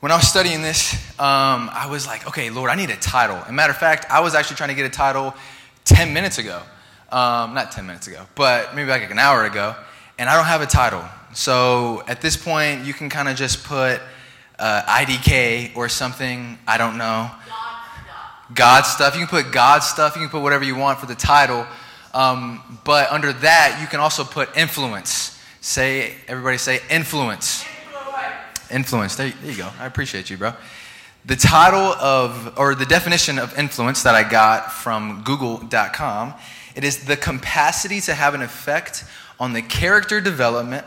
when I was studying this, um, I was like, okay, Lord, I need a title. And matter of fact, I was actually trying to get a title 10 minutes ago. Um, not 10 minutes ago, but maybe like an hour ago. And I don't have a title. So at this point, you can kind of just put uh, IDK or something. I don't know. God stuff. You can put God stuff. You can put whatever you want for the title. Um, but under that, you can also put influence. Say, everybody say influence. Influence. There, there you go. I appreciate you, bro. The title of, or the definition of influence that I got from google.com, it is the capacity to have an effect on the character development,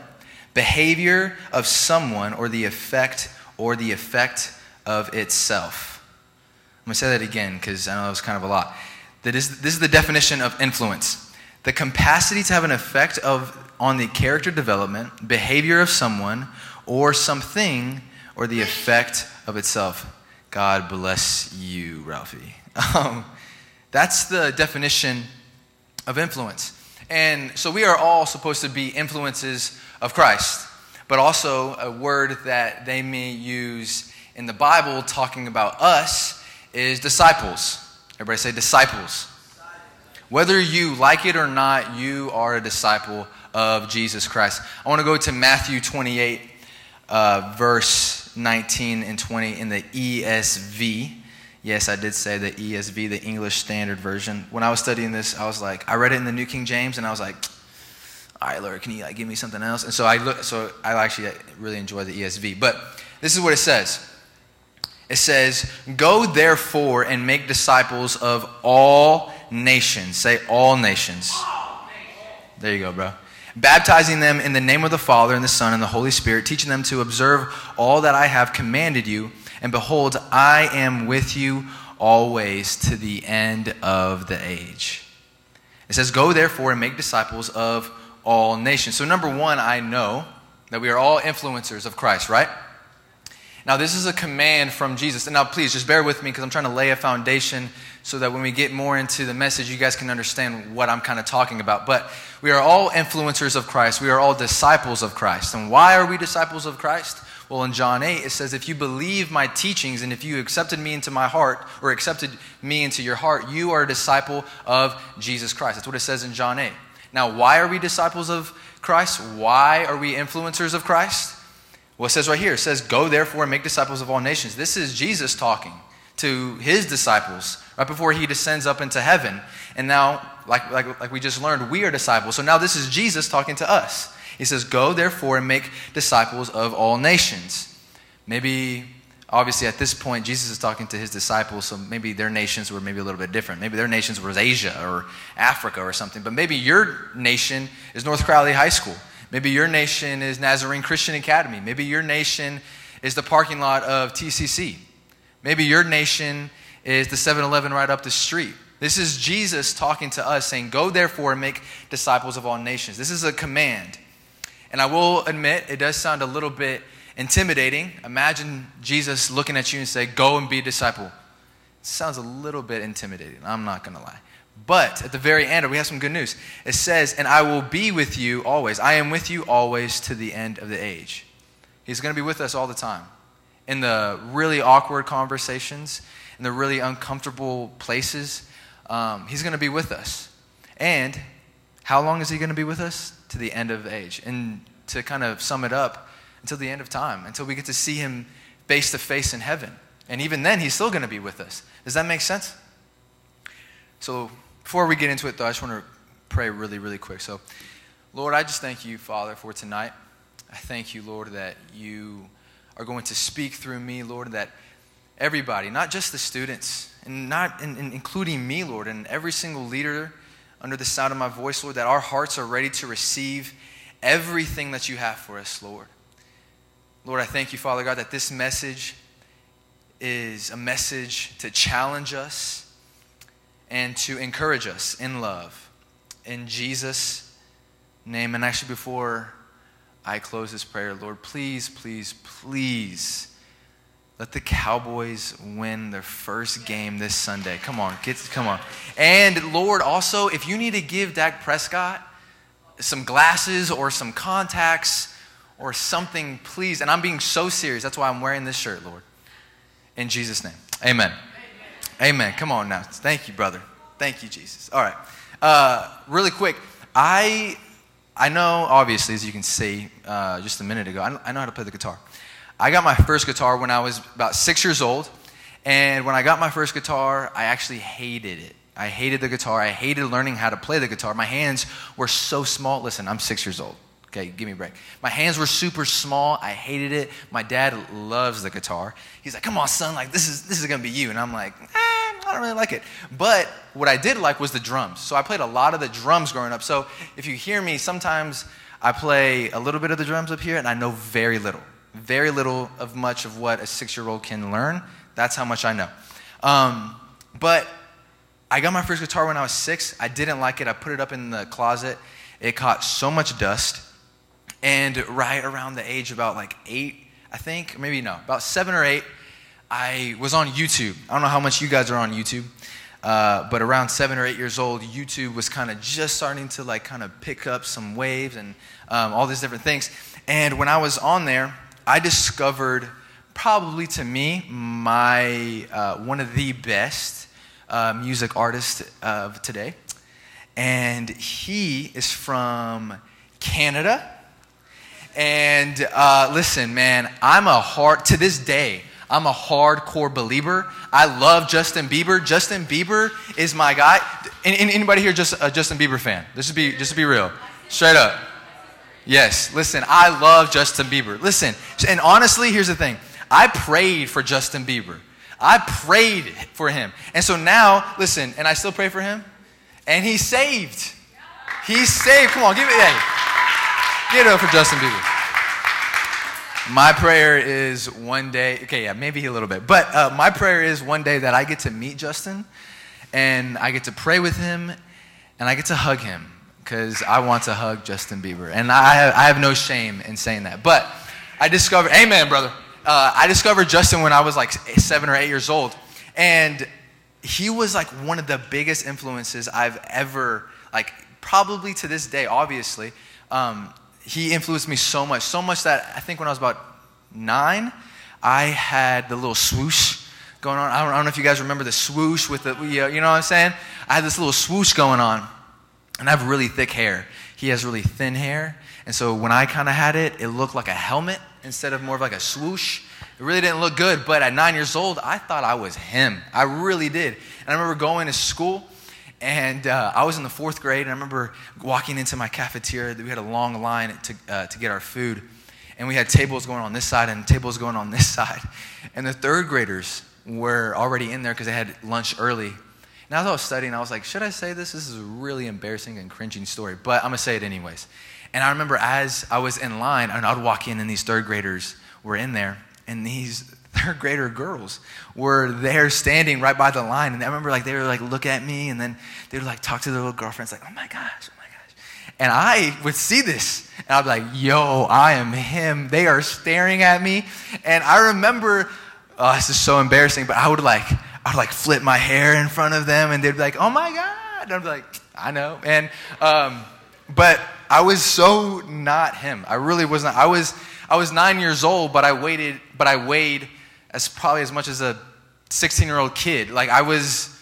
behavior of someone, or the effect or the effect of itself. I'm going to say that again because I know that was kind of a lot. That is, this is the definition of influence the capacity to have an effect of, on the character development, behavior of someone, or something, or the effect of itself. God bless you, Ralphie. Um, that's the definition of influence. And so we are all supposed to be influences of Christ, but also a word that they may use in the Bible talking about us is disciples. Everybody say disciples. Whether you like it or not, you are a disciple of Jesus Christ. I want to go to Matthew 28, uh, verse 19 and 20 in the ESV. Yes, I did say the ESV, the English Standard Version. When I was studying this, I was like, I read it in the New King James, and I was like, all right, Lord, can you like, give me something else? And so I look, so I actually really enjoy the ESV. But this is what it says. It says, Go therefore and make disciples of all nations. Say all nations. There you go, bro. Baptizing them in the name of the Father and the Son and the Holy Spirit, teaching them to observe all that I have commanded you. And behold, I am with you always to the end of the age. It says, Go therefore and make disciples of all nations. So, number one, I know that we are all influencers of Christ, right? Now, this is a command from Jesus. And now, please, just bear with me because I'm trying to lay a foundation so that when we get more into the message, you guys can understand what I'm kind of talking about. But we are all influencers of Christ. We are all disciples of Christ. And why are we disciples of Christ? Well, in John 8, it says, If you believe my teachings and if you accepted me into my heart or accepted me into your heart, you are a disciple of Jesus Christ. That's what it says in John 8. Now, why are we disciples of Christ? Why are we influencers of Christ? Well, it says right here, it says, Go therefore and make disciples of all nations. This is Jesus talking to his disciples right before he descends up into heaven. And now, like, like, like we just learned, we are disciples. So now this is Jesus talking to us. He says, Go therefore and make disciples of all nations. Maybe, obviously, at this point, Jesus is talking to his disciples, so maybe their nations were maybe a little bit different. Maybe their nations was Asia or Africa or something. But maybe your nation is North Crowley High School. Maybe your nation is Nazarene Christian Academy. Maybe your nation is the parking lot of TCC. Maybe your nation is the 7 Eleven right up the street. This is Jesus talking to us, saying, Go therefore and make disciples of all nations. This is a command. And I will admit, it does sound a little bit intimidating. Imagine Jesus looking at you and say, Go and be a disciple. It sounds a little bit intimidating. I'm not going to lie. But at the very end, we have some good news. It says, And I will be with you always. I am with you always to the end of the age. He's going to be with us all the time. In the really awkward conversations, in the really uncomfortable places, um, He's going to be with us. And how long is He going to be with us? To the end of age. And to kind of sum it up, until the end of time, until we get to see Him face to face in heaven. And even then, He's still going to be with us. Does that make sense? So, before we get into it, though, I just want to pray really, really quick. So, Lord, I just thank you, Father, for tonight. I thank you, Lord, that you are going to speak through me, Lord, that everybody, not just the students, and not in, in, including me, Lord, and every single leader under the sound of my voice, Lord, that our hearts are ready to receive everything that you have for us, Lord. Lord, I thank you, Father God, that this message is a message to challenge us and to encourage us in love. In Jesus' name. And actually, before I close this prayer, Lord, please, please, please let the Cowboys win their first game this Sunday. Come on, get come on. And Lord, also, if you need to give Dak Prescott some glasses or some contacts or something, please. And I'm being so serious. That's why I'm wearing this shirt, Lord. In Jesus' name. Amen. Amen. Come on now. Thank you, brother. Thank you, Jesus. All right. Uh, really quick, I I know, obviously, as you can see uh, just a minute ago, I, I know how to play the guitar. I got my first guitar when I was about six years old. And when I got my first guitar, I actually hated it. I hated the guitar. I hated learning how to play the guitar. My hands were so small. Listen, I'm six years old. Okay, give me a break. My hands were super small. I hated it. My dad loves the guitar. He's like, "Come on, son, like this is this is gonna be you." And I'm like, eh, I don't really like it. But what I did like was the drums. So I played a lot of the drums growing up. So if you hear me, sometimes I play a little bit of the drums up here, and I know very little, very little of much of what a six-year-old can learn. That's how much I know. Um, but I got my first guitar when I was six. I didn't like it. I put it up in the closet. It caught so much dust and right around the age about like eight, I think, maybe no, about seven or eight, I was on YouTube. I don't know how much you guys are on YouTube, uh, but around seven or eight years old, YouTube was kind of just starting to like kind of pick up some waves and um, all these different things. And when I was on there, I discovered probably to me my uh, one of the best uh, music artists of today, and he is from Canada and uh, listen, man, I'm a hard, to this day, I'm a hardcore believer. I love Justin Bieber. Justin Bieber is my guy. Anybody here just a Justin Bieber fan? This is be just to be real, straight up. Yes, listen, I love Justin Bieber. Listen, and honestly, here's the thing. I prayed for Justin Bieber. I prayed for him. And so now, listen, and I still pray for him. And he's saved. He's saved. Come on, give it. Hey. Get it up for Justin Bieber. My prayer is one day, okay, yeah, maybe a little bit, but uh, my prayer is one day that I get to meet Justin and I get to pray with him and I get to hug him because I want to hug Justin Bieber. And I have, I have no shame in saying that. But I discovered, amen, brother. Uh, I discovered Justin when I was like seven or eight years old. And he was like one of the biggest influences I've ever, like, probably to this day, obviously. Um, he influenced me so much, so much that I think when I was about nine, I had the little swoosh going on. I don't, I don't know if you guys remember the swoosh with the, you know what I'm saying? I had this little swoosh going on, and I have really thick hair. He has really thin hair, and so when I kind of had it, it looked like a helmet instead of more of like a swoosh. It really didn't look good, but at nine years old, I thought I was him. I really did. And I remember going to school and uh, I was in the fourth grade, and I remember walking into my cafeteria. We had a long line to, uh, to get our food. And we had tables going on this side and tables going on this side. And the third graders were already in there because they had lunch early. And as I was studying, I was like, should I say this? This is a really embarrassing and cringing story, but I'm going to say it anyways. And I remember as I was in line, and I'd walk in, and these third graders were in there, and these third grader girls were there standing right by the line. And I remember like they were like look at me and then they would like talk to their little girlfriends like, oh my gosh, oh my gosh. And I would see this and I'd be like, yo, I am him. They are staring at me. And I remember, oh, this is so embarrassing, but I would like, I would like flip my hair in front of them and they'd be like, oh my God. And I'd be like, I know. And, um, but I was so not him. I really wasn't. I was, I was nine years old, but I waited, but I weighed as probably as much as a 16 year old kid. Like I was,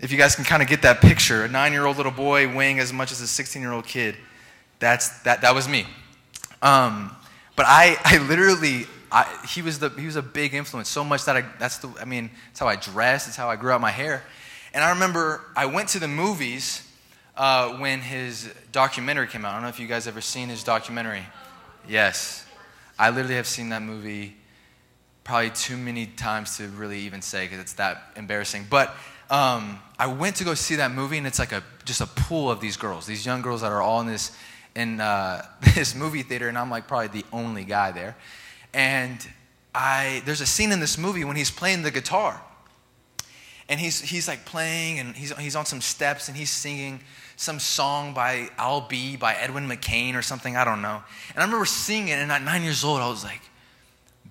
if you guys can kind of get that picture, a nine year old little boy weighing as much as a 16 year old kid. That's, that, that was me. Um, but I, I literally, I, he, was the, he was a big influence, so much that I, that's the, I mean, it's how I dressed, it's how I grew out my hair. And I remember I went to the movies uh, when his documentary came out. I don't know if you guys ever seen his documentary. Yes. I literally have seen that movie probably too many times to really even say because it's that embarrassing. But um, I went to go see that movie, and it's like a just a pool of these girls, these young girls that are all in this in uh, this movie theater, and I'm like probably the only guy there. And I there's a scene in this movie when he's playing the guitar, and he's he's like playing, and he's he's on some steps, and he's singing some song by I'll Be by Edwin McCain or something, I don't know. And I remember seeing it, and at nine years old, I was like,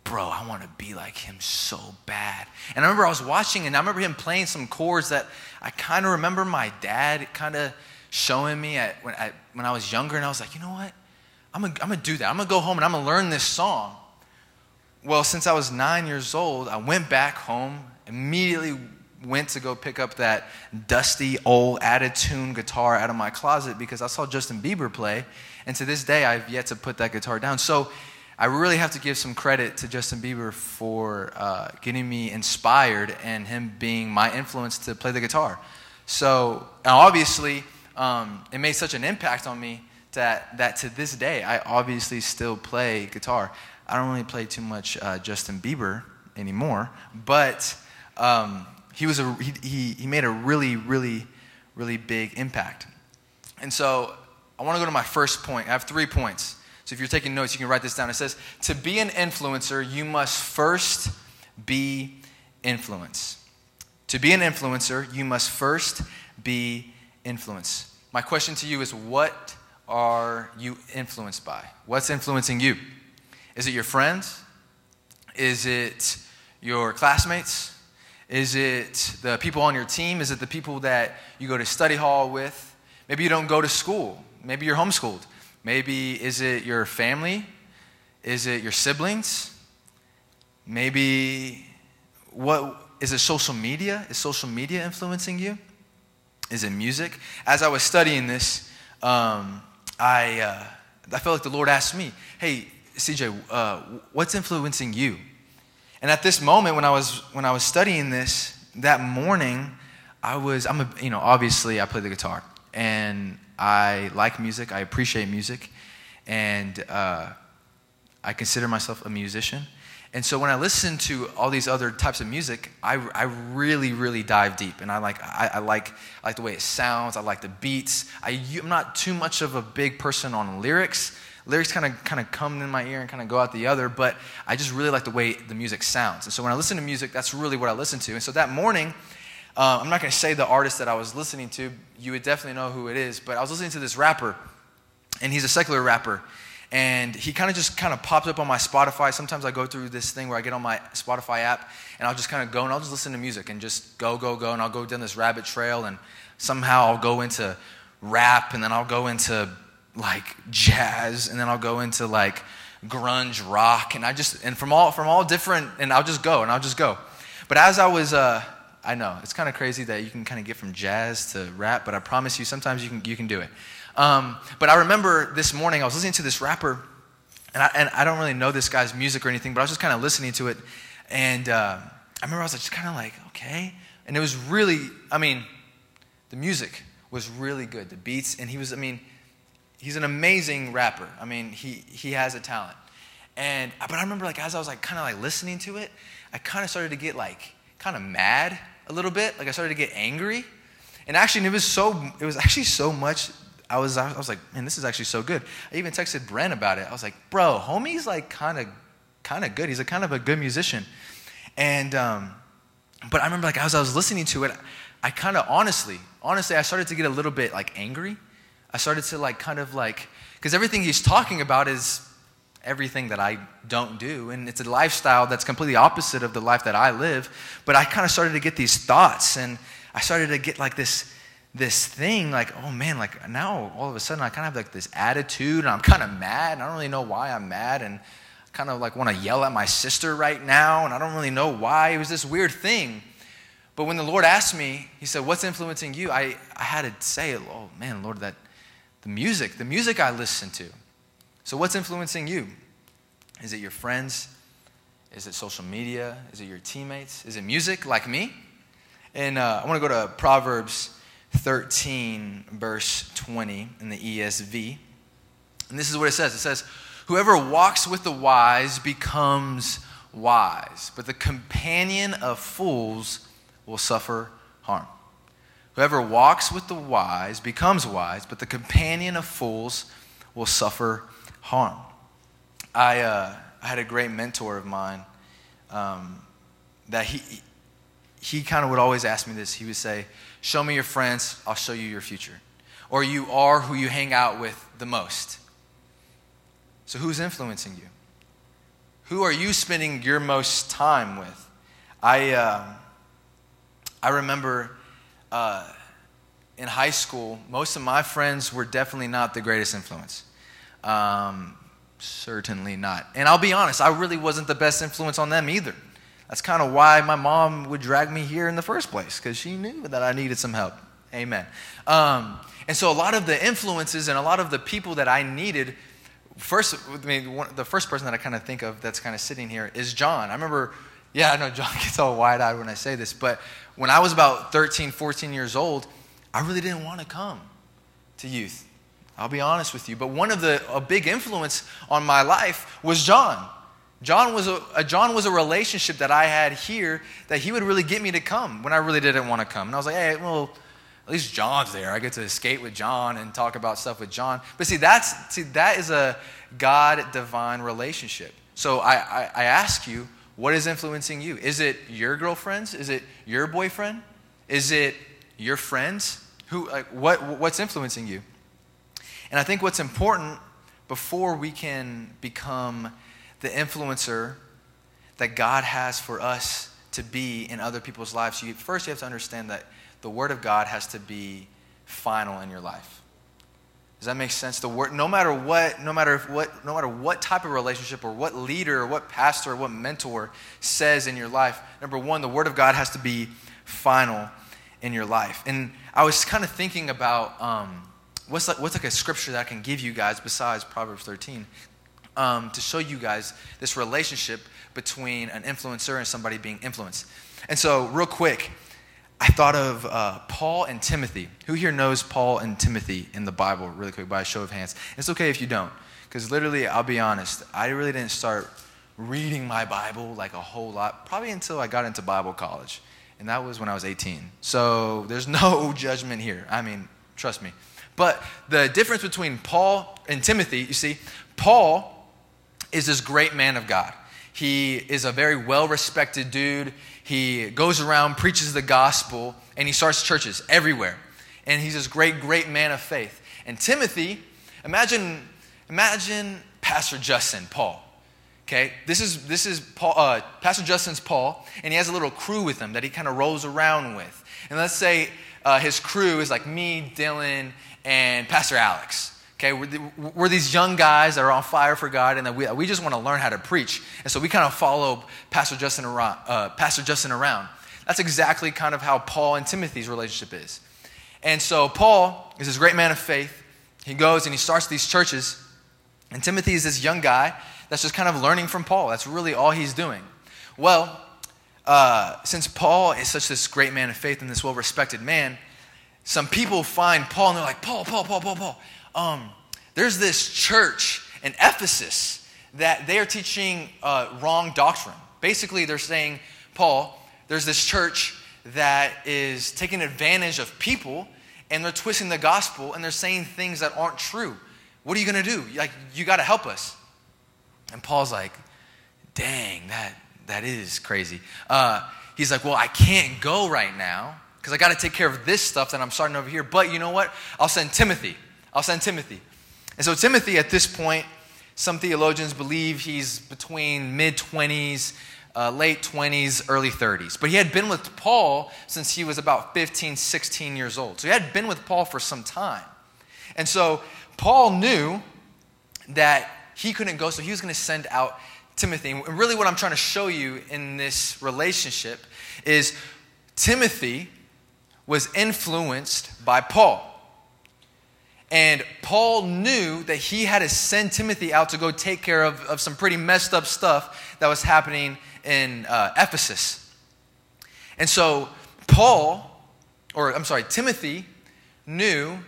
bro, I want to be like him so bad. And I remember I was watching and I remember him playing some chords that I kind of remember my dad kind of showing me at, when, I, when I was younger. And I was like, you know what? I'm gonna, I'm gonna do that. I'm gonna go home and I'm gonna learn this song. Well, since I was nine years old, I went back home, immediately went to go pick up that dusty old tune guitar out of my closet because I saw Justin Bieber play. And to this day, I've yet to put that guitar down. So I really have to give some credit to Justin Bieber for uh, getting me inspired and him being my influence to play the guitar. So obviously, um, it made such an impact on me that, that to this day, I obviously still play guitar. I don't really play too much uh, Justin Bieber anymore, but um, he, was a, he, he, he made a really, really, really big impact. And so I want to go to my first point. I have three points. So if you're taking notes, you can write this down. It says, To be an influencer, you must first be influence. To be an influencer, you must first be influence. My question to you is what are you influenced by? What's influencing you? Is it your friends? Is it your classmates? Is it the people on your team? Is it the people that you go to study hall with? Maybe you don't go to school. Maybe you're homeschooled. Maybe is it your family? Is it your siblings? Maybe what is it social media? Is social media influencing you? Is it music? As I was studying this, um, I, uh, I felt like the Lord asked me, Hey, CJ, uh, what's influencing you? And at this moment, when I was, when I was studying this, that morning, I was, I'm a, you know, obviously I play the guitar. And I like music, I appreciate music, and uh, I consider myself a musician. And so when I listen to all these other types of music, I, I really, really dive deep. And I like, I, I like, I like the way it sounds. I like the beats. I, I'm not too much of a big person on lyrics. Lyrics kind of kind of come in my ear and kind of go out the other, but I just really like the way the music sounds. And so when I listen to music, that's really what I listen to. And so that morning, uh, I'm not going to say the artist that I was listening to. You would definitely know who it is. But I was listening to this rapper, and he's a secular rapper. And he kind of just kind of pops up on my Spotify. Sometimes I go through this thing where I get on my Spotify app, and I'll just kind of go and I'll just listen to music and just go, go, go. And I'll go down this rabbit trail, and somehow I'll go into rap, and then I'll go into like jazz, and then I'll go into like grunge rock, and I just and from all from all different, and I'll just go and I'll just go. But as I was uh, I know. It's kind of crazy that you can kind of get from jazz to rap, but I promise you, sometimes you can, you can do it. Um, but I remember this morning, I was listening to this rapper, and I, and I don't really know this guy's music or anything, but I was just kind of listening to it. And uh, I remember I was just kind of like, okay. And it was really, I mean, the music was really good, the beats, and he was, I mean, he's an amazing rapper. I mean, he, he has a talent. And, but I remember like as I was like kind of like listening to it, I kind of started to get like kind of mad a little bit. Like I started to get angry. And actually, it was so, it was actually so much. I was, I was like, man, this is actually so good. I even texted Brent about it. I was like, bro, homie's like kind of, kind of good. He's a kind of a good musician. And, um, but I remember like as I was listening to it, I kind of honestly, honestly, I started to get a little bit like angry. I started to like kind of like, because everything he's talking about is everything that I don't do. And it's a lifestyle that's completely opposite of the life that I live. But I kind of started to get these thoughts and I started to get like this this thing like oh man like now all of a sudden i kind of have like this attitude and i'm kind of mad and i don't really know why i'm mad and kind of like want to yell at my sister right now and i don't really know why it was this weird thing but when the lord asked me he said what's influencing you i, I had to say oh man lord that the music the music i listen to so, what's influencing you? Is it your friends? Is it social media? Is it your teammates? Is it music like me? And uh, I want to go to Proverbs 13, verse 20 in the ESV. And this is what it says it says, Whoever walks with the wise becomes wise, but the companion of fools will suffer harm. Whoever walks with the wise becomes wise, but the companion of fools will suffer harm. I, uh, I had a great mentor of mine um, that he, he kind of would always ask me this. He would say, Show me your friends, I'll show you your future. Or you are who you hang out with the most. So, who's influencing you? Who are you spending your most time with? I, uh, I remember uh, in high school, most of my friends were definitely not the greatest influence. Um, certainly not. And I'll be honest, I really wasn't the best influence on them either. That's kind of why my mom would drag me here in the first place, because she knew that I needed some help. Amen. Um, and so a lot of the influences and a lot of the people that I needed, first, I mean, one, the first person that I kind of think of that's kind of sitting here is John. I remember, yeah, I know John gets all wide eyed when I say this, but when I was about 13, 14 years old, I really didn't want to come to youth. I'll be honest with you. But one of the, a big influence on my life was John. John was a, a, John was a relationship that I had here that he would really get me to come when I really didn't want to come. And I was like, hey, well, at least John's there. I get to skate with John and talk about stuff with John. But see, that's see, that is a God divine relationship. So I, I, I ask you, what is influencing you? Is it your girlfriends? Is it your boyfriend? Is it your friends? Who like what what's influencing you? And I think what's important before we can become the influencer that God has for us to be in other people's lives, you, first you have to understand that the Word of God has to be final in your life. Does that make sense? The word, no matter what, no matter what, no matter what type of relationship or what leader or what pastor or what mentor says in your life, number one, the Word of God has to be final in your life. And I was kind of thinking about um, what's like, what's like a scripture that I can give you guys besides Proverbs 13 um, to show you guys this relationship between an influencer and somebody being influenced. And so, real quick, I thought of uh, Paul and Timothy. Who here knows Paul and Timothy in the Bible, really quick, by a show of hands? It's okay if you don't, because literally, I'll be honest, I really didn't start reading my Bible like a whole lot, probably until I got into Bible college. And that was when I was 18. So, there's no judgment here. I mean, trust me. But the difference between Paul and Timothy, you see, Paul is this great man of God. He is a very well respected dude. He goes around, preaches the gospel, and he starts churches everywhere. And he's this great, great man of faith. And Timothy, imagine, imagine Pastor Justin, Paul. Okay, this is this is Paul, uh, Pastor Justin's Paul, and he has a little crew with him that he kind of rolls around with. And let's say uh, his crew is like me, Dylan, and Pastor Alex. Okay, we're, the, we're, these young guys that are on fire for God, and that we, we just want to learn how to preach. And so we kind of follow Pastor Justin around. Uh, Pastor Justin around. That's exactly kind of how Paul and Timothy's relationship is. And so Paul is this great man of faith. He goes and he starts these churches, and Timothy is this young guy that's just kind of learning from Paul. That's really all he's doing. Well, uh, since Paul is such this great man of faith and this well-respected man, some people find Paul and they're like, Paul, Paul, Paul, Paul, Paul um, there's this church in Ephesus that they are teaching uh, wrong doctrine. Basically, they're saying, Paul, there's this church that is taking advantage of people and they're twisting the gospel and they're saying things that aren't true. What are you going to do? Like, you got to help us. And Paul's like, dang, that, that is crazy. Uh, he's like, well, I can't go right now because I got to take care of this stuff that I'm starting over here. But you know what? I'll send Timothy. I'll send Timothy. And so, Timothy, at this point, some theologians believe he's between mid 20s, uh, late 20s, early 30s. But he had been with Paul since he was about 15, 16 years old. So he had been with Paul for some time. And so Paul knew that he couldn't go, so he was going to send out Timothy. And really, what I'm trying to show you in this relationship is Timothy was influenced by Paul. And Paul knew that he had to send Timothy out to go take care of, of some pretty messed up stuff that was happening in uh, Ephesus. And so, Paul, or I'm sorry, Timothy knew,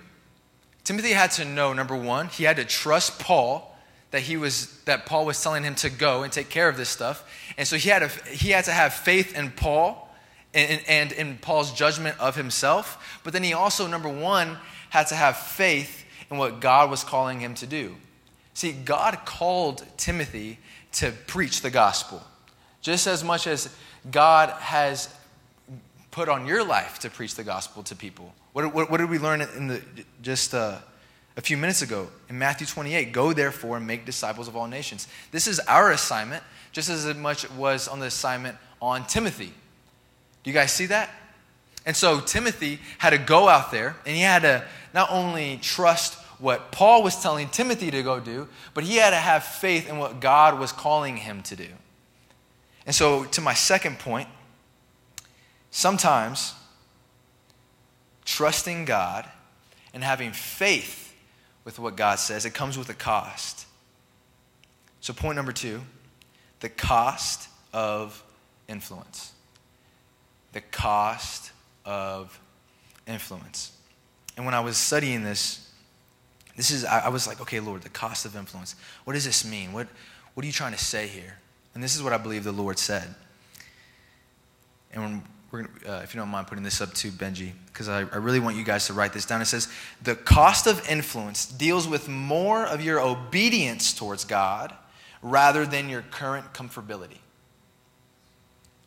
Timothy had to know, number one, he had to trust Paul that he was that Paul was telling him to go and take care of this stuff. And so he had, to, he had to have faith in Paul and, and in Paul's judgment of himself. But then he also, number one, had to have faith in what God was calling him to do. See, God called Timothy to preach the gospel just as much as God has put on your life to preach the gospel to people. What, what, what did we learn in the, just uh, a few minutes ago in Matthew 28? Go therefore and make disciples of all nations. This is our assignment, just as much it was on the assignment on Timothy. Do you guys see that? And so Timothy had to go out there and he had to not only trust what Paul was telling Timothy to go do, but he had to have faith in what God was calling him to do. And so, to my second point, sometimes trusting God and having faith with what God says, it comes with a cost. So, point number two the cost of influence. The cost of influence. And when I was studying this, this is I, was like, okay, Lord, the cost of influence. What does this mean? What, what are you trying to say here? And this is what I believe the Lord said. And we're uh, if you don't mind putting this up to Benji, because I, I really want you guys to write this down. It says, The cost of influence deals with more of your obedience towards God rather than your current comfortability.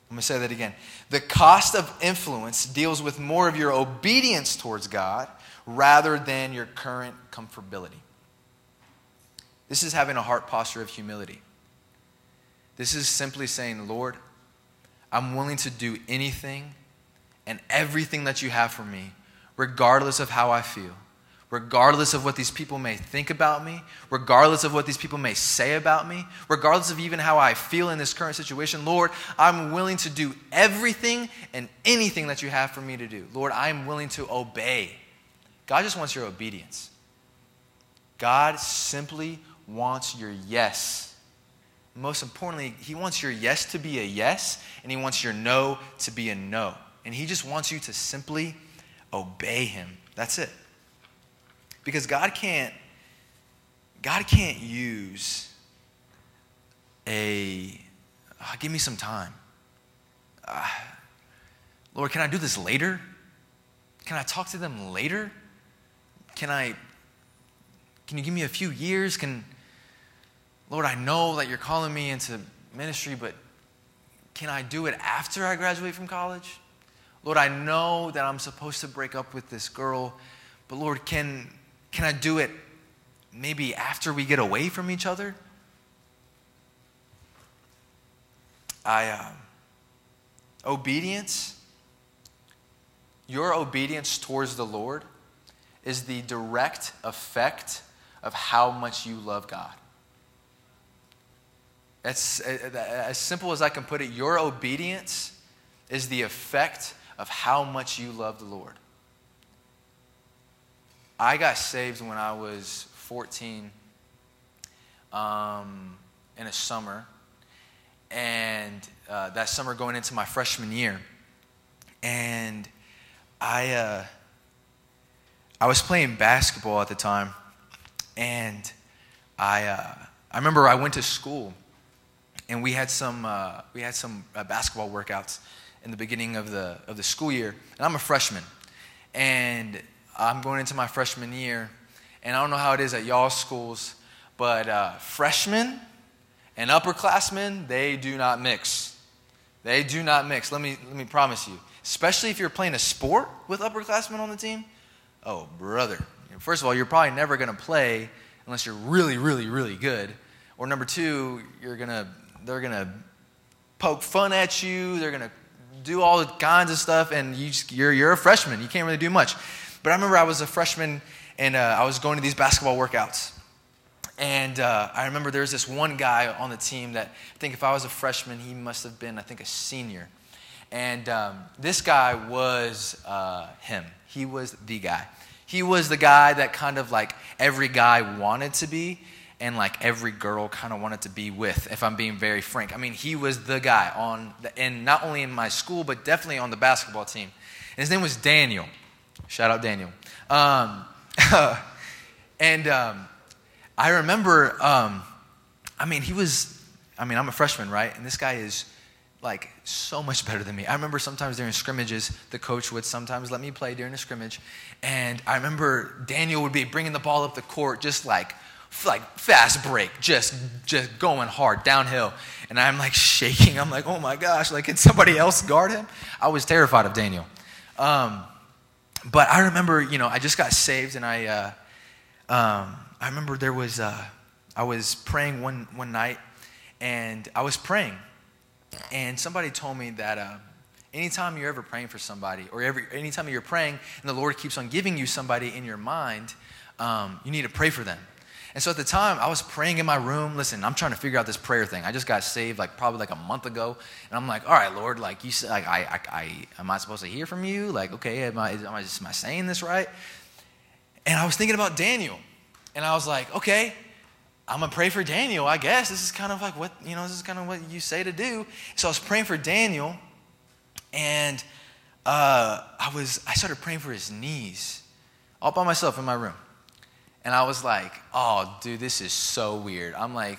I'm going to say that again. The cost of influence deals with more of your obedience towards God rather than your current comfortability. This is having a heart posture of humility. This is simply saying, Lord, I'm willing to do anything and everything that you have for me, regardless of how I feel, regardless of what these people may think about me, regardless of what these people may say about me, regardless of even how I feel in this current situation. Lord, I'm willing to do everything and anything that you have for me to do. Lord, I'm willing to obey. God just wants your obedience. God simply wants your yes most importantly, he wants your yes to be a yes, and he wants your no to be a no. And he just wants you to simply obey him. That's it. Because God can't God can't use a uh, give me some time. Uh, Lord, can I do this later? Can I talk to them later? Can I can you give me a few years? Can Lord, I know that you're calling me into ministry, but can I do it after I graduate from college? Lord, I know that I'm supposed to break up with this girl, but Lord, can, can I do it maybe after we get away from each other? I, uh, obedience, your obedience towards the Lord is the direct effect of how much you love God. That's as simple as I can put it. Your obedience is the effect of how much you love the Lord. I got saved when I was 14 um, in a summer. And uh, that summer going into my freshman year. And I, uh, I was playing basketball at the time. And I, uh, I remember I went to school and we had some uh, we had some uh, basketball workouts in the beginning of the of the school year. And I'm a freshman, and I'm going into my freshman year, and I don't know how it is at y'all schools, but uh, freshmen and upperclassmen they do not mix. They do not mix. Let me let me promise you. Especially if you're playing a sport with upperclassmen on the team. Oh, brother. First of all, you're probably never going to play unless you're really, really, really good. Or number two, you're going to they're going to poke fun at you. They're going to do all kinds of stuff, and you just, you're, you're a freshman. You can't really do much. But I remember I was a freshman, and uh, I was going to these basketball workouts. And uh, I remember there was this one guy on the team that I think if I was a freshman, he must have been, I think, a senior. And um, this guy was uh, him. He was the guy. He was the guy that kind of like every guy wanted to be and like every girl kind of wanted to be with, if I'm being very frank. I mean, he was the guy on, the, and not only in my school, but definitely on the basketball team. His name was Daniel. Shout out Daniel. Um, and um, I remember, um, I mean, he was, I mean, I'm a freshman, right? And this guy is like so much better than me. I remember sometimes during scrimmages, the coach would sometimes let me play during a scrimmage. And I remember Daniel would be bringing the ball up the court just like like fast break, just just going hard downhill. And I'm like shaking. I'm like, oh my gosh, like can somebody else guard him? I was terrified of Daniel. Um, but I remember, you know, I just got saved, and I uh, um, I remember there was uh, I was praying one one night, and I was praying, and somebody told me that. Uh, anytime you're ever praying for somebody, or every, anytime you're praying and the Lord keeps on giving you somebody in your mind, um, you need to pray for them. And so at the time, I was praying in my room. Listen, I'm trying to figure out this prayer thing. I just got saved like probably like a month ago, and I'm like, all right, Lord, like you said, like I, I, I am I supposed to hear from you? Like, okay, am I, am I, just, am I saying this right? And I was thinking about Daniel, and I was like, okay, I'm gonna pray for Daniel. I guess this is kind of like what you know. This is kind of what you say to do. So I was praying for Daniel, and uh, I was I started praying for his knees, all by myself in my room. And I was like, oh, dude, this is so weird. I'm like,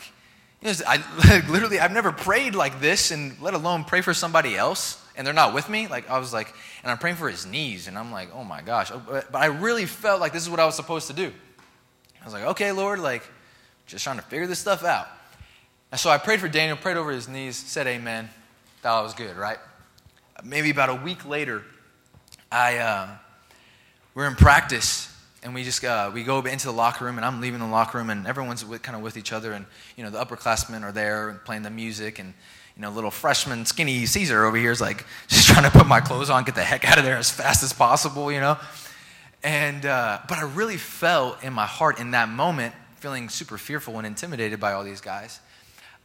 you know, I literally, I've never prayed like this, and let alone pray for somebody else, and they're not with me. Like, I was like, and I'm praying for his knees, and I'm like, oh my gosh. Oh, but I really felt like this is what I was supposed to do. I was like, okay, Lord, like, just trying to figure this stuff out. And so I prayed for Daniel, prayed over his knees, said amen. Thought I was good, right? Maybe about a week later, I, uh, we're in practice and we just uh, we go into the locker room and i'm leaving the locker room and everyone's with, kind of with each other and you know the upperclassmen are there playing the music and you know little freshman skinny Ceasar over here is like just trying to put my clothes on get the heck out of there as fast as possible you know? And uh, but i really felt in my heart in that moment feeling super fearful and intimidated by all these guys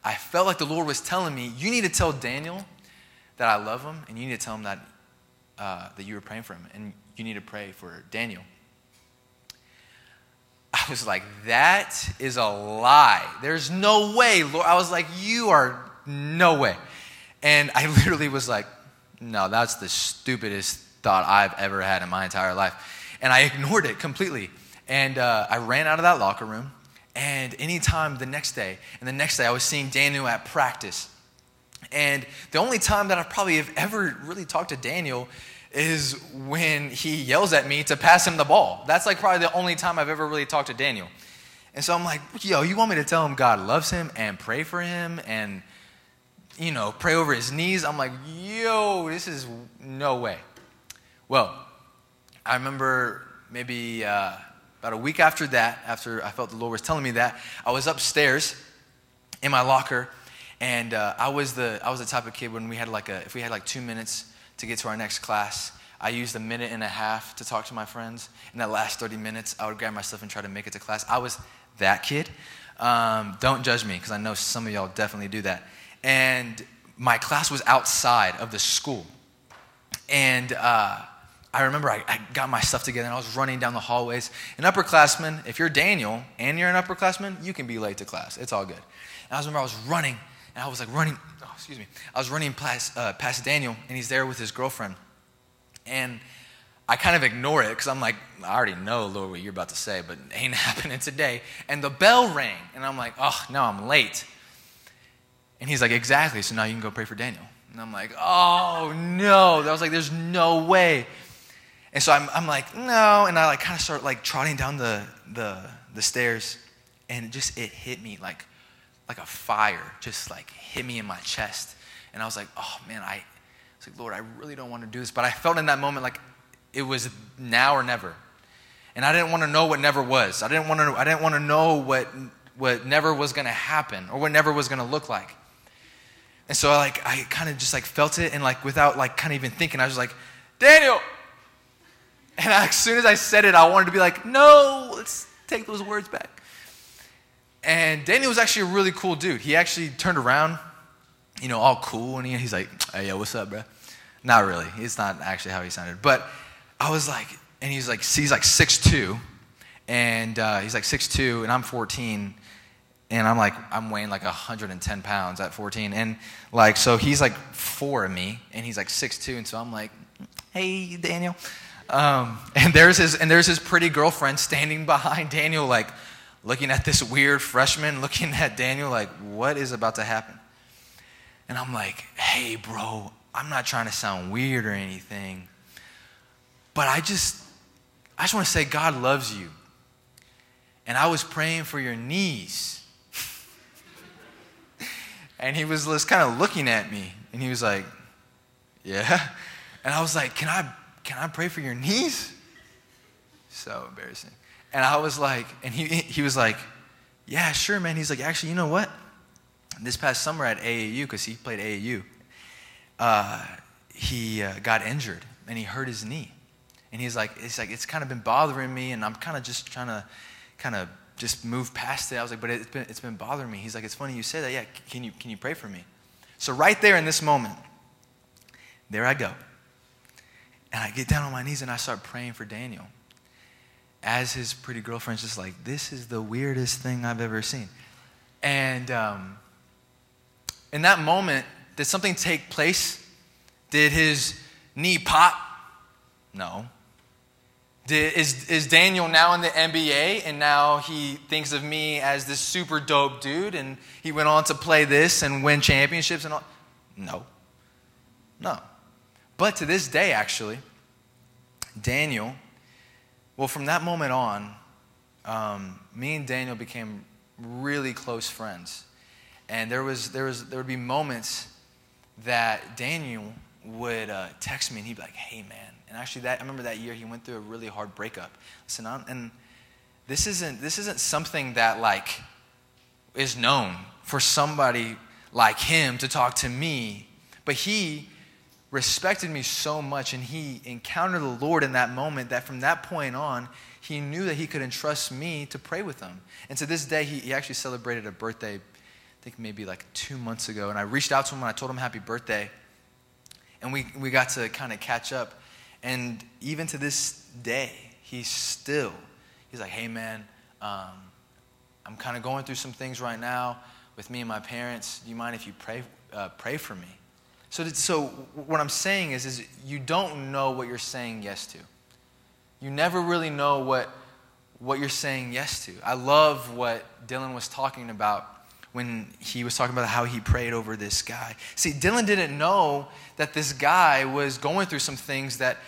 i felt like the lord was telling me you need to tell daniel that i love him and you need to tell him that uh, that you were praying for him and you need to pray for daniel I was like, that is a lie. There's no way, Lord. I was like, you are no way. And I literally was like, no, that's the stupidest thought I've ever had in my entire life. And I ignored it completely. And uh, I ran out of that locker room. And anytime the next day, and the next day, I was seeing Daniel at practice. And the only time that I probably have ever really talked to Daniel is when he yells at me to pass him the ball. That's like probably the only time I've ever really talked to Daniel. And so I'm like, yo, you want me to tell him God loves him and pray for him and, you know, pray over his knees? I'm like, yo, this is no way. Well, I remember maybe uh, about a week after that, after I felt the Lord was telling me that, I was upstairs in my locker, and uh, I was the I was the type of kid when we had like a if we had like two minutes to get to our next class. I used a minute and a half to talk to my friends. In that last 30 minutes, I would grab my stuff and try to make it to class. I was that kid. Um, don't judge me, because I know some of y'all definitely do that. And my class was outside of the school. And uh, I remember I, I, got my stuff together and I was running down the hallways. An upperclassman, if you're Daniel and you're an upperclassman, you can be late to class. It's all good. And I remember I was running and I was like running excuse me, I was running past, uh, past Daniel, and he's there with his girlfriend. And I kind of ignore it because I'm like, I already know, Lord, what you're about to say, but it ain't happening today. And the bell rang, and I'm like, oh, no, I'm late. And he's like, exactly, so now you can go pray for Daniel. And I'm like, oh, no. I was like, there's no way. And so I'm, I'm like, no. And I like kind of start like trotting down the, the, the stairs, and it just, it hit me like, like a fire just like hit me in my chest. And I was like, oh man, I was like, Lord, I really don't want to do this. But I felt in that moment like it was now or never. And I didn't want to know what never was. I didn't want to, I didn't want to know what, what never was going to happen or what never was going to look like. And so I like, I kind of just like felt it and like without like kind of even thinking, I was like, Daniel. And as soon as I said it, I wanted to be like, no, let's take those words back. And Daniel was actually a really cool dude. He actually turned around, you know, all cool, and he, he's like, hey, yo, what's up, bro? Not really. It's not actually how he sounded. But I was like, and he's like, he's like 6'2", and uh, he's like 6'2", and I'm 14, and I'm like, I'm weighing like 110 pounds at 14. And like, so he's like four of me, and he's like 6'2", and so I'm like, hey, Daniel. Um, and there's his, and there's his pretty girlfriend standing behind Daniel, like, looking at this weird freshman, looking at Daniel like, what is about to happen? And I'm like, hey, bro, I'm not trying to sound weird or anything, but I just, I just want to say God loves you. And I was praying for your knees. and he was just kind of looking at me, and he was like, yeah. And I was like, can I, can I pray for your knees? So embarrassing. And I was like, and he, he was like, yeah, sure, man. He's like, actually, you know what? This past summer at AAU, because he played AAU, uh, he uh, got injured and he hurt his knee. And he's like, it's like, it's kind of been bothering me, and I'm kind of just trying to kind of just move past it. I was like, but it's been, it's been bothering me. He's like, it's funny you say that. Yeah, can you, can you pray for me? So, right there in this moment, there I go. And I get down on my knees and I start praying for Daniel. As his pretty girlfriend's just like, this is the weirdest thing I've ever seen. And um, in that moment, did something take place? Did his knee pop? No. Did, is, is Daniel now in the NBA and now he thinks of me as this super dope dude and he went on to play this and win championships and all? No. No. But to this day, actually, Daniel, well, from that moment on, um, me and Daniel became really close friends. And there, was, there, was, there would be moments that Daniel would uh, text me and he'd be like, hey, man. And actually, that, I remember that year he went through a really hard breakup. Listen, I'm, and this isn't, this isn't something that, like, is known for somebody like him to talk to me. But he respected me so much and he encountered the Lord in that moment that from that point on, he knew that he could entrust me to pray with him. And to this day, he, he actually celebrated a birthday, I think maybe like two months ago. And I reached out to him and I told him happy birthday. And we, we got to kind of catch up. And even to this day, he's still, he's like, hey man, um, I'm kind of going through some things right now with me and my parents. Do you mind if you pray, uh, pray for me? So, so what I'm saying is, is you don't know what you're saying yes to. You never really know what, what you're saying yes to. I love what Dylan was talking about when he was talking about how he prayed over this guy. See, Dylan didn't know that this guy was going through some things that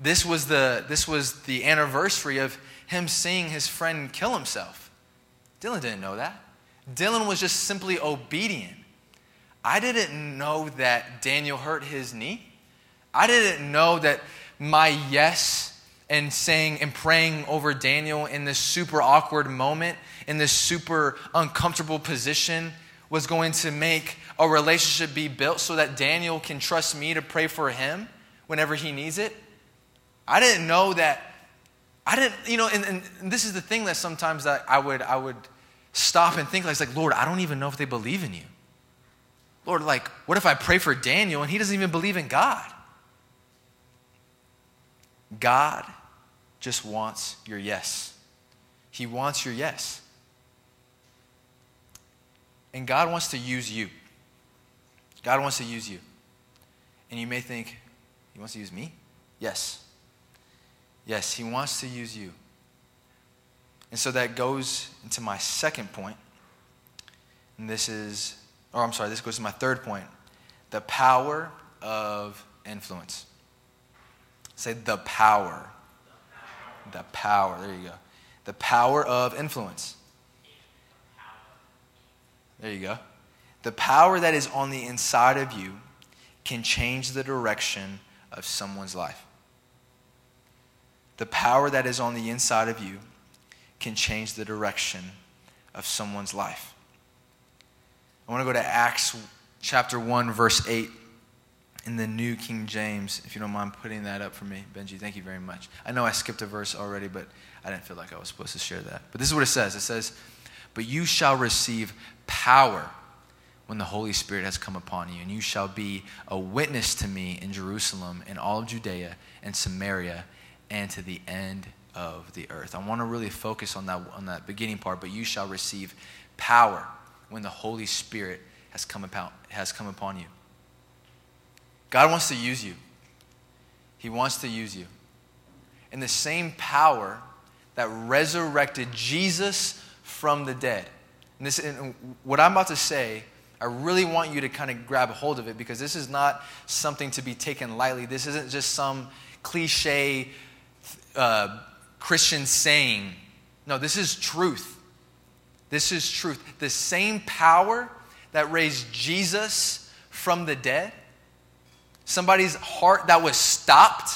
this was the, this was the anniversary of him seeing his friend kill himself. Dylan didn't know that. Dylan was just simply obedient. I didn't know that Daniel hurt his knee. I didn't know that my yes and saying and praying over Daniel in this super awkward moment, in this super uncomfortable position, was going to make a relationship be built so that Daniel can trust me to pray for him whenever he needs it. I didn't know that. I didn't, you know, and, and this is the thing that sometimes that I would I would stop and think like, like, Lord, I don't even know if they believe in you. Lord, like, what if I pray for Daniel and he doesn't even believe in God? God just wants your yes. He wants your yes. And God wants to use you. God wants to use you. And you may think, He wants to use me? Yes. Yes, He wants to use you. And so that goes into my second point. And this is or I'm sorry, this goes to my third point the power of influence. Say the power. The power. There you go. The power of influence. There you go. The power that is on the inside of you can change the direction of someone's life. The power that is on the inside of you can change the direction of someone's life. I want to go to Acts chapter 1, verse 8 in the New King James, if you don't mind putting that up for me, Benji. Thank you very much. I know I skipped a verse already, but I didn't feel like I was supposed to share that. But this is what it says it says, But you shall receive power when the Holy Spirit has come upon you, and you shall be a witness to me in Jerusalem and all of Judea and Samaria and to the end of the earth. I want to really focus on that, on that beginning part, but you shall receive power when the Holy Spirit has come, upon, has come upon you. God wants to use you. He wants to use you. And the same power that resurrected Jesus from the dead. And, this, and what I'm about to say, I really want you to kind of grab hold of it because this is not something to be taken lightly. This isn't just some cliche uh, Christian saying. No, this is truth. This is truth. The same power that raised Jesus from the dead, somebody's heart that was stopped,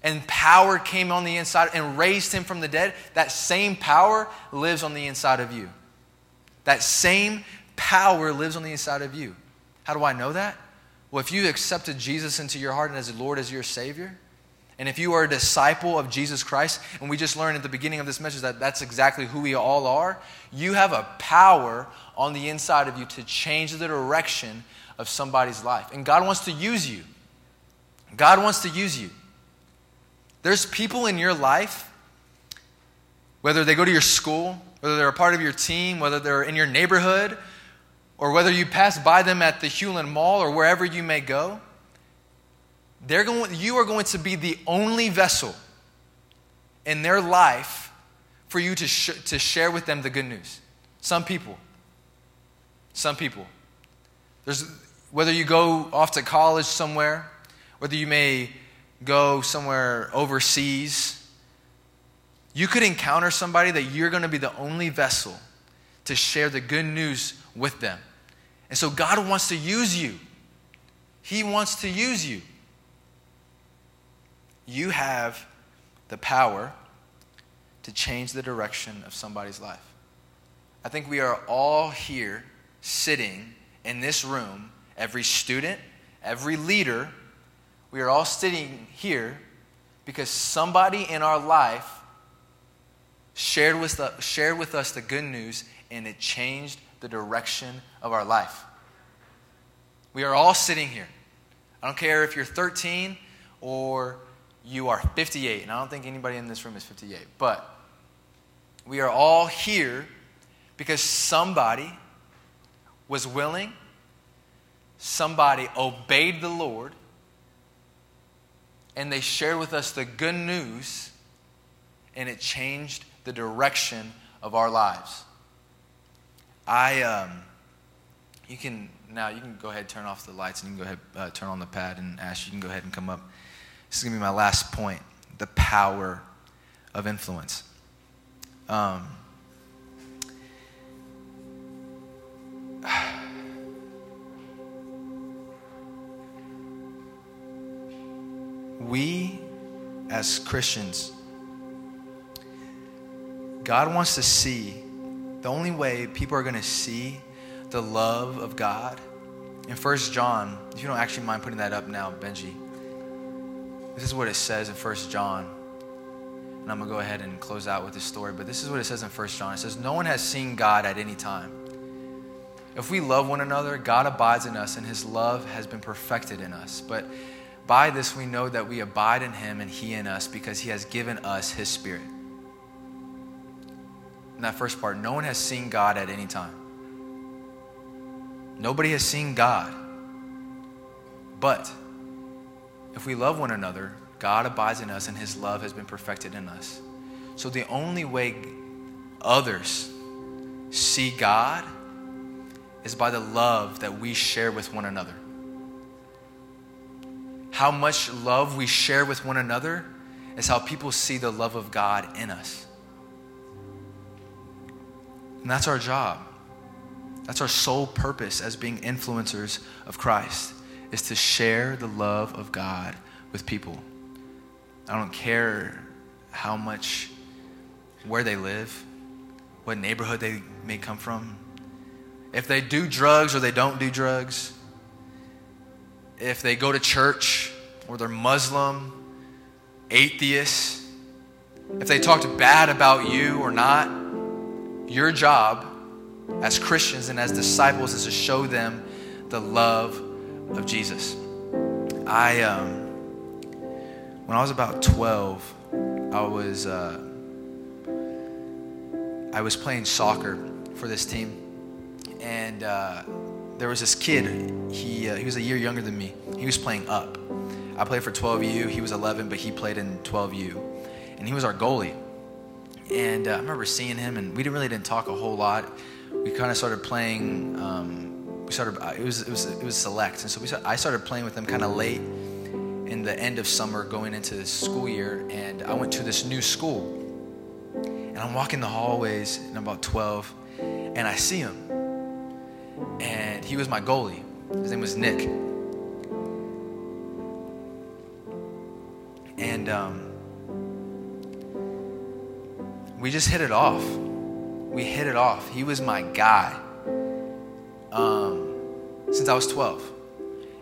and power came on the inside and raised him from the dead, that same power lives on the inside of you. That same power lives on the inside of you. How do I know that? Well, if you accepted Jesus into your heart and as Lord, as your Savior, And if you are a disciple of Jesus Christ, and we just learned at the beginning of this message that that's exactly who we all are, you have a power on the inside of you to change the direction of somebody's life. And God wants to use you. God wants to use you. There's people in your life, whether they go to your school, whether they're a part of your team, whether they're in your neighborhood, or whether you pass by them at the Hulen Mall or wherever you may go, they're going, you are going to be the only vessel in their life for you to, sh- to share with them the good news. Some people. Some people. There's, whether you go off to college somewhere, whether you may go somewhere overseas, you could encounter somebody that you're going to be the only vessel to share the good news with them. And so God wants to use you. He wants to use you. You have the power to change the direction of somebody's life. I think we are all here sitting in this room, every student, every leader, we are all sitting here because somebody in our life shared with, the, shared with us the good news and it changed the direction of our life. We are all sitting here. I don't care if you're 13 or you are 58, and I don't think anybody in this room is 58, but we are all here because somebody was willing, somebody obeyed the Lord, and they shared with us the good news, and it changed the direction of our lives. I, um, you can, now you can go ahead turn off the lights and you can go ahead uh, turn on the pad and Ash, you can go ahead and come up. This is going to be my last point the power of influence. Um, we as Christians, God wants to see, the only way people are going to see the love of God. In 1 John, if you don't actually mind putting that up now, Benji, this is what it says in 1 John. And I'm going to go ahead and close out with this story, but this is what it says in 1 John. It says, No one has seen God at any time. If we love one another, God abides in us, and his love has been perfected in us. But by this we know that we abide in him and he in us because he has given us his spirit. In that first part, no one has seen God at any time. Nobody has seen God. But if we love one another, God abides in us and his love has been perfected in us. So the only way others see God is by the love that we share with one another how much love we share with one another is how people see the love of God in us. And that's our job. That's our sole purpose as being influencers of Christ is to share the love of God with people. I don't care how much where they live, what neighborhood they may come from. If they do drugs or they don't do drugs, if they go to church or they're Muslim, atheist, if they talked bad about you or not, your job as Christians and as disciples is to show them the love of Jesus. I, um, when I was about 12, I was, uh, I was playing soccer for this team. And, uh, there was this kid. He, uh, he was a year younger than me. He was playing up. I played for 12U. He was 11, but he played in 12U. And he was our goalie. And uh, I remember seeing him, and we didn't really didn't talk a whole lot. We kind of started playing. Um, we started. Uh, it was it was it was select, and so we. I started playing with him kind of late in the end of summer, going into the school year. And I went to this new school, and I'm walking the hallways, and I'm about 12, and I see him, and he was my goalie. His name was Nick. And um, we just hit it off. We hit it off. He was my guy um, since I was 12.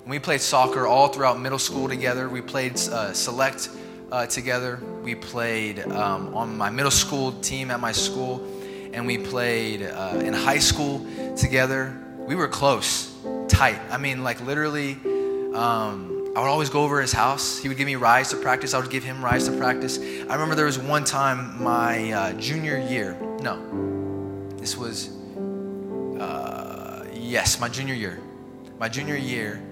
And we played soccer all throughout middle school together. We played uh, select uh, together. We played um, on my middle school team at my school, and we played uh, in high school together. We were close, tight. I mean, like literally, um, I would always go over his house. He would give me rides to practice. I would give him rides to practice. I remember there was one time my uh, junior year. No, this was uh, yes, my junior year. My junior year.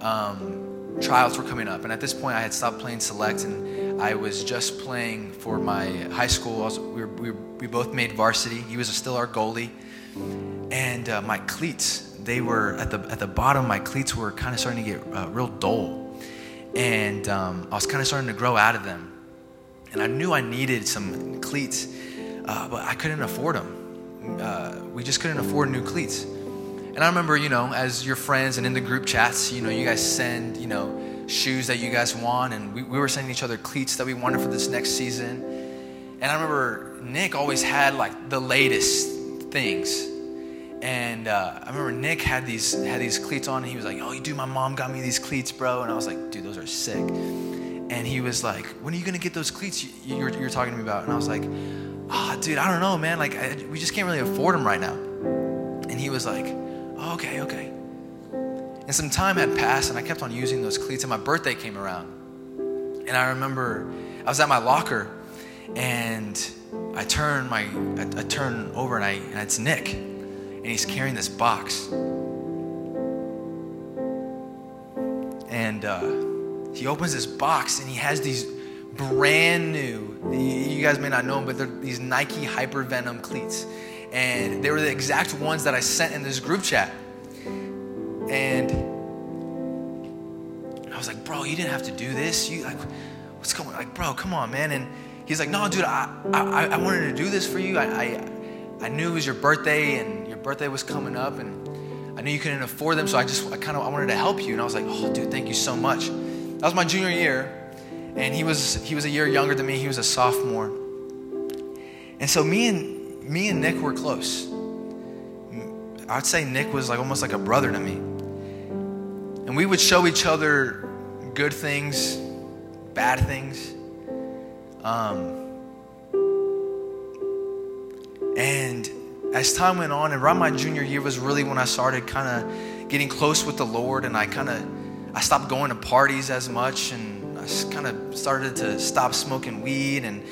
Um, trials were coming up. And at this point, I had stopped playing select and I was just playing for my high school. Was, we, were, we, were, we, both made varsity. He was still our goalie. And uh, my cleats, they were at the, at the bottom, my cleats were kind of starting to get uh, real dull. And um, I was kind of starting to grow out of them. And I knew I needed some cleats, uh, but I couldn't afford them. Uh, we just couldn't afford new cleats. And I remember, you know, as your friends and in the group chats, you know, you guys send, you know, shoes that you guys want, and we, we were sending each other cleats that we wanted for this next season. And I remember Nick always had like the latest things. And uh, I remember Nick had these had these cleats on, and he was like, "Oh, dude, my mom got me these cleats, bro." And I was like, "Dude, those are sick." And he was like, "When are you gonna get those cleats you, are you're talking to me about?" And I was like, "Ah, oh, dude, I don't know, man. Like, I, we just can't really afford them right now." And he was like, oh, okay, okay. And some time had passed, and I kept on using those cleats, and my birthday came around. And I remember I was at my locker, and I turn my I, I turn over, and I and it's Nick, and he's carrying this box, and uh, he opens this box, and he has these brand new. You guys may not know them, but they're these Nike Hypervenom cleats and they were the exact ones that I sent in this group chat. And I was like, bro, you didn't have to do this. You like, what's going? Like, bro, come on, man. And he's like, no, dude, I, I, I wanted to do this for you. I, I, I knew it was your birthday, and your birthday was coming up, and I knew you couldn't afford them, so I just, I kind of, I wanted to help you. And I was like, oh, dude, thank you so much. That was my junior year, and he was, he was a year younger than me. He was a sophomore. And so me and me and Nick were close. I'd say Nick was like almost like a brother to me. And we would show each other good things, bad things. Um, and as time went on, and around my junior year was really when I started kind of getting close with the Lord, and I kind of I stopped going to parties as much, and I kind of started to stop smoking weed, and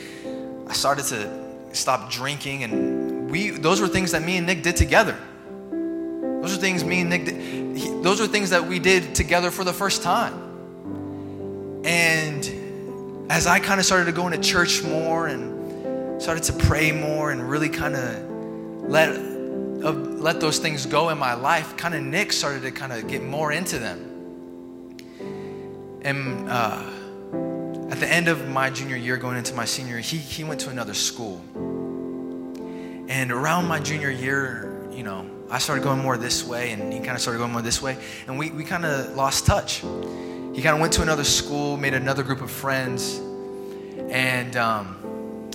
I started to stopped drinking, and we those were things that me and Nick did together. Those are things me and Nick did. He, those are things that we did together for the first time. And as I kind of started to go into church more and started to pray more and really kind of let uh, let those things go in my life, kind of Nick started to kind of get more into them. And uh, at the end of my junior year, going into my senior, he, he went to another school. And around my junior year, you know, I started going more this way, and he kind of started going more this way, and we, we kind of lost touch. He kind of went to another school, made another group of friends, and um,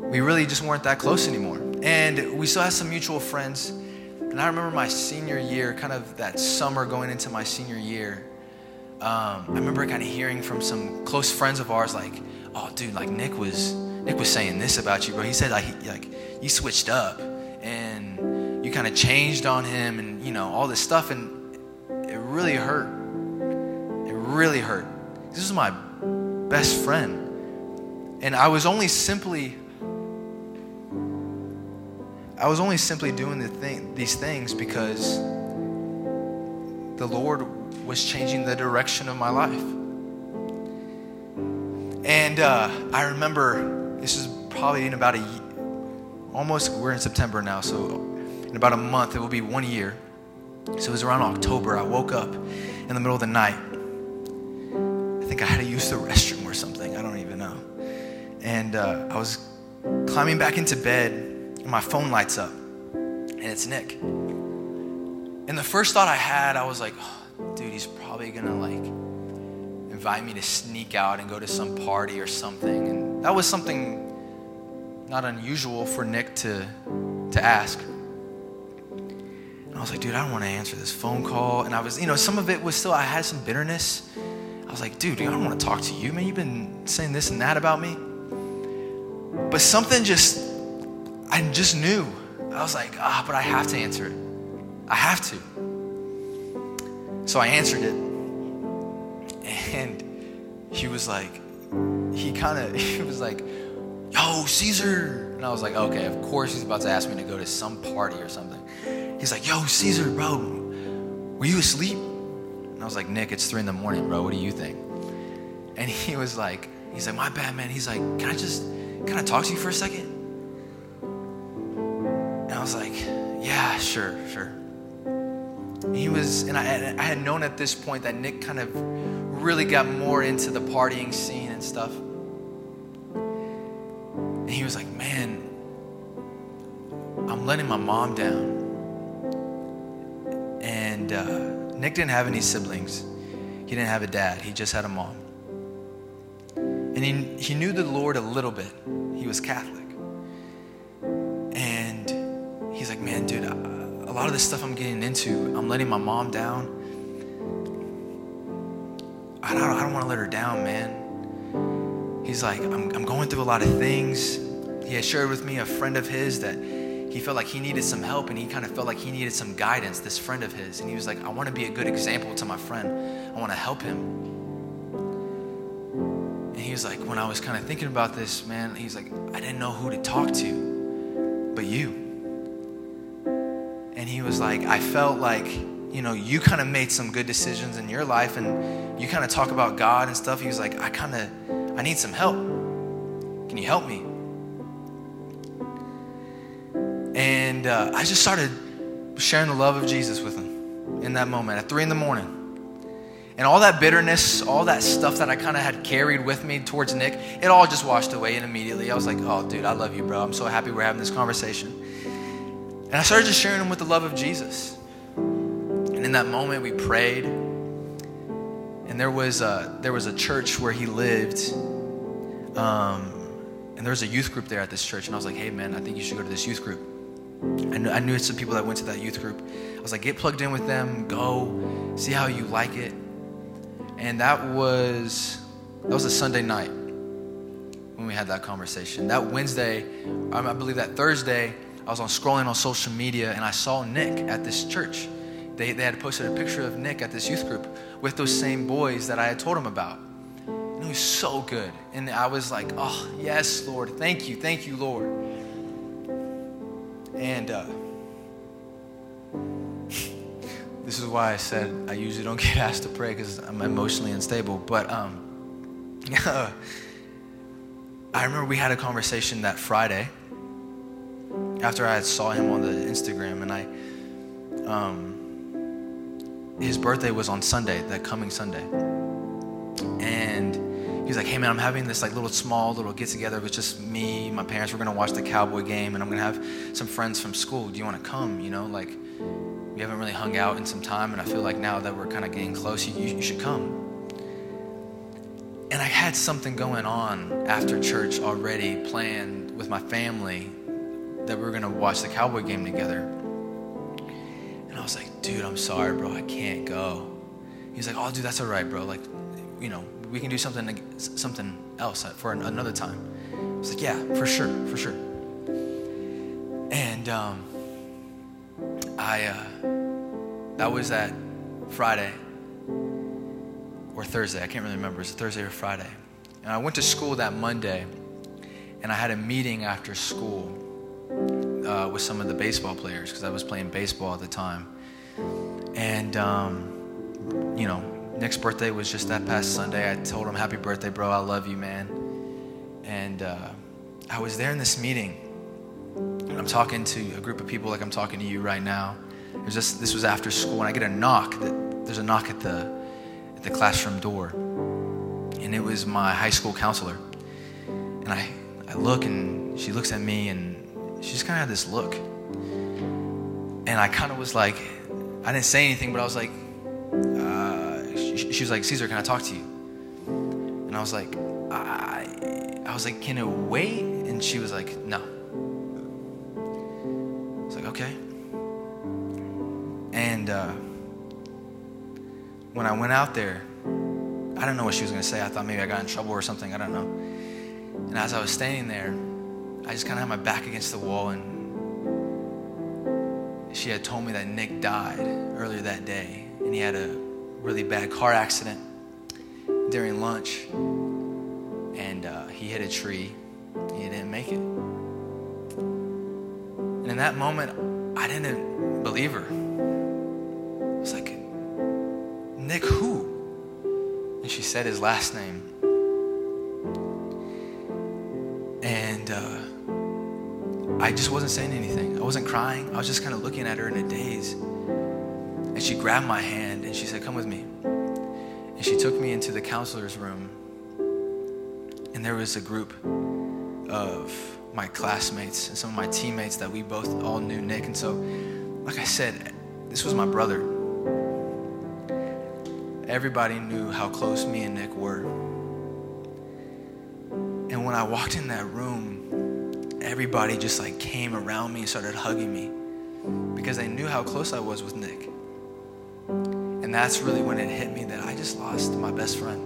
we really just weren't that close anymore. And we still had some mutual friends. And I remember my senior year, kind of that summer going into my senior year, um, I remember kind of hearing from some close friends of ours, like, "Oh, dude, like Nick was Nick was saying this about you, bro. He said like like you switched up and you kind of changed on him, and you know all this stuff, and it really hurt. It really hurt. This is my best friend, and I was only simply." I was only simply doing the thing, these things because the Lord was changing the direction of my life. And uh, I remember this is probably in about a almost we're in September now, so in about a month it will be one year. So it was around October. I woke up in the middle of the night. I think I had to use the restroom or something. I don't even know. And uh, I was climbing back into bed, and my phone lights up, and it's Nick. And the first thought I had, I was like, oh, dude, he's probably gonna like invite me to sneak out and go to some party or something. And that was something not unusual for Nick to, to ask. And I was like, dude, I don't want to answer this phone call. And I was, you know, some of it was still, I had some bitterness. I was like, dude, I don't want to talk to you, man. You've been saying this and that about me. But something just, I just knew. I was like, ah, but I have to answer it. I have to. So I answered it. And he was like, he kind of, he was like, yo, Ceasar. And I was like, okay, of course he's about to ask me to go to some party or something. He's like, yo, Ceasar, bro, were you asleep? And I was like, Nick, it's three in the morning, bro. What do you think? And he was like, he's like, my bad, man. He's like, can I just, can I talk to you for a second? And I was like, yeah, sure, sure. He was, and I, I had known at this point that Nick kind of really got more into the partying scene and stuff. And he was like, man, I'm letting my mom down. And uh, Nick didn't have any siblings. He didn't have a dad. He just had a mom. And he, he knew the Lord a little bit. He was Catholic. And he's like, man, dude, a lot of this stuff I'm getting into, I'm letting my mom down. I don't, I don't want to let her down, man. He's like, I'm, I'm going through a lot of things. He had shared with me a friend of his that he felt like he needed some help and he kind of felt like he needed some guidance, this friend of his. And he was like, I want to be a good example to my friend. I want to help him. And he was like, when I was kind of thinking about this, man, he's like, I didn't know who to talk to but you. And he was like, I felt like, you know, you kind of made some good decisions in your life and you kind of talk about God and stuff. He was like, I kind of, I need some help. Can you help me? And uh, I just started sharing the love of Jesus with him in that moment at three in the morning. And all that bitterness, all that stuff that I kind of had carried with me towards Nick, it all just washed away. And immediately I was like, oh, dude, I love you, bro. I'm so happy we're having this conversation. And I started just sharing him with the love of Jesus. And in that moment, we prayed. And there was a, there was a church where he lived. Um, and there was a youth group there at this church. And I was like, hey, man, I think you should go to this youth group. I knew, I knew some people that went to that youth group. I was like, get plugged in with them, go, see how you like it. And that was that was a Sunday night when we had that conversation. That Wednesday, I believe that Thursday, I was on scrolling on social media and I saw Nick at this church. They, they had posted a picture of Nick at this youth group with those same boys that I had told him about. And it was so good. And I was like, oh, yes, Lord. Thank you. Thank you, Lord. And uh, this is why I said I usually don't get asked to pray because I'm emotionally unstable. But um, I remember we had a conversation that Friday after I saw him on the Instagram, and I, um, his birthday was on Sunday, that coming Sunday, and he was like, "Hey man, I'm having this like little small little get together with just me, my parents. We're gonna watch the Cowboy game, and I'm gonna have some friends from school. Do you want to come? You know, like we haven't really hung out in some time, and I feel like now that we're kind of getting close, you, you should come." And I had something going on after church already planned with my family that we were gonna watch the Cowboy game together. And I was like, dude, I'm sorry, bro, I can't go. He's like, oh, dude, that's all right, bro. Like, you know, we can do something something else for another time. I was like, yeah, for sure, for sure. And um, I, uh, that was that Friday or Thursday. I can't really remember. It was Thursday or Friday. And I went to school that Monday, and I had a meeting after school uh, with some of the baseball players because I was playing baseball at the time. And, um, you know, Nick's birthday was just that past Sunday. I told him, Happy birthday, bro. I love you, man. And uh, I was there in this meeting. And I'm talking to a group of people like I'm talking to you right now. It was just, this was after school, and I get a knock. That, there's a knock at the, at the classroom door. And it was my high school counselor. And I, I look, and she looks at me, and she just kind of had this look. And I kind of was like, I didn't say anything, but I was like, uh, she, she, was like, Ceasar, can I talk to you? And I was like, I, I was like, can it wait? And she was like, no. I was like, okay. And uh, when I went out there, I didn't know what she was going to say. I thought maybe I got in trouble or something. I don't know. And as I was standing there, I just kind of had my back against the wall, and she had told me that Nick died earlier that day, and he had a really bad car accident during lunch, and uh, he hit a tree. He didn't make it. And in that moment, I didn't believe her. I was like, Nick, who? And she said his last name. I just wasn't saying anything. I wasn't crying. I was just kind of looking at her in a daze. And she grabbed my hand and she said, Come with me. And she took me into the counselor's room. And there was a group of my classmates and some of my teammates that we both all knew Nick. And so, like I said, this was my brother. Everybody knew how close me and Nick were. And when I walked in that room, everybody just like came around me and started hugging me because they knew how close I was with Nick. And that's really when it hit me that I just lost my best friend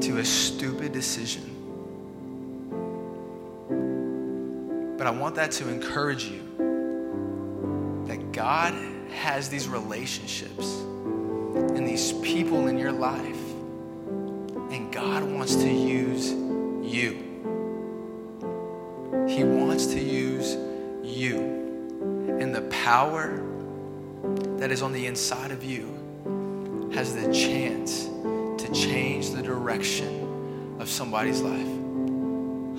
to a stupid decision. But I want that to encourage you that God has these relationships and these people in your life, and God wants to use you. He wants to use you. And the power that is on the inside of you has the chance to change the direction of somebody's life.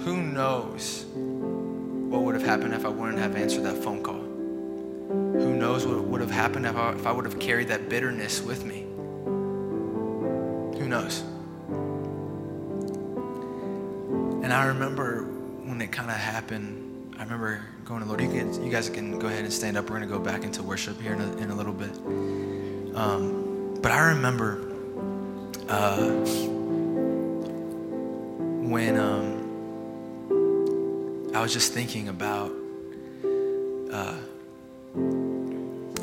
Who knows what would have happened if I wouldn't have answered that phone call? Who knows what would have happened if I, if I would have carried that bitterness with me? Who knows? And I remember when it kind of happened, I remember going to Lord, you, can, you guys can go ahead and stand up. We're going to go back into worship here in a, in a little bit. Um, but I remember uh, when um, I was just thinking about uh,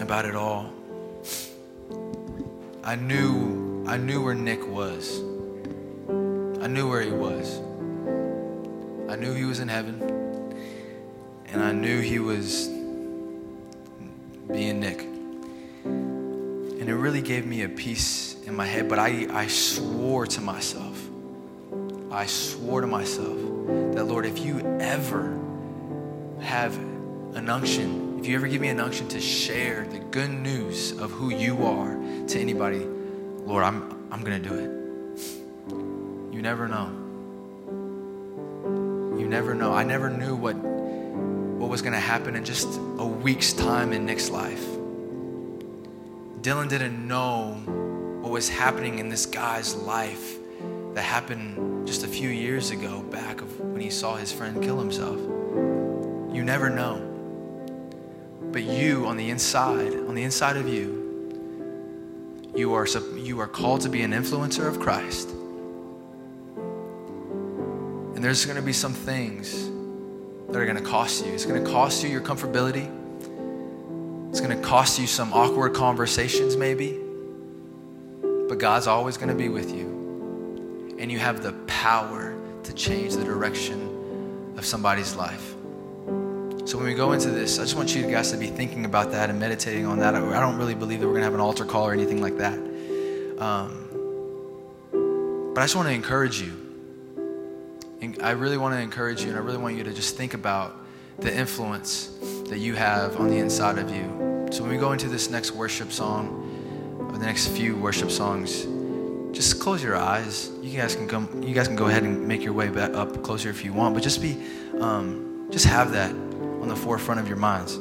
about it all. I knew I knew where Nick was. I knew where he was. I knew he was in heaven. And I knew he was being Nick. And it really gave me a peace in my head, but I, I swore to myself. I swore to myself that, Lord, if you ever have an unction, if you ever give me an unction to share the good news of who you are to anybody, Lord, I'm, I'm going to do it. You never know. You never know. I never knew what, what was going to happen in just a week's time in Nick's life. Dylan didn't know what was happening in this guy's life that happened just a few years ago back of when he saw his friend kill himself. You never know. But you on the inside, on the inside of you, you are, you are called to be an influencer of Christ. And there's going to be some things that are going to cost you. It's going to cost you your comfortability. It's going to cost you some awkward conversations, maybe. But God's always going to be with you. And you have the power to change the direction of somebody's life. So when we go into this, I just want you guys to be thinking about that and meditating on that. I don't really believe that we're going to have an altar call or anything like that. Um, but I just want to encourage you. I really want to encourage you, and I really want you to just think about the influence that you have on the inside of you. So when we go into this next worship song, or the next few worship songs, just close your eyes. You guys can come. You guys can go ahead and make your way back up closer if you want, but just be, um, just have that on the forefront of your minds.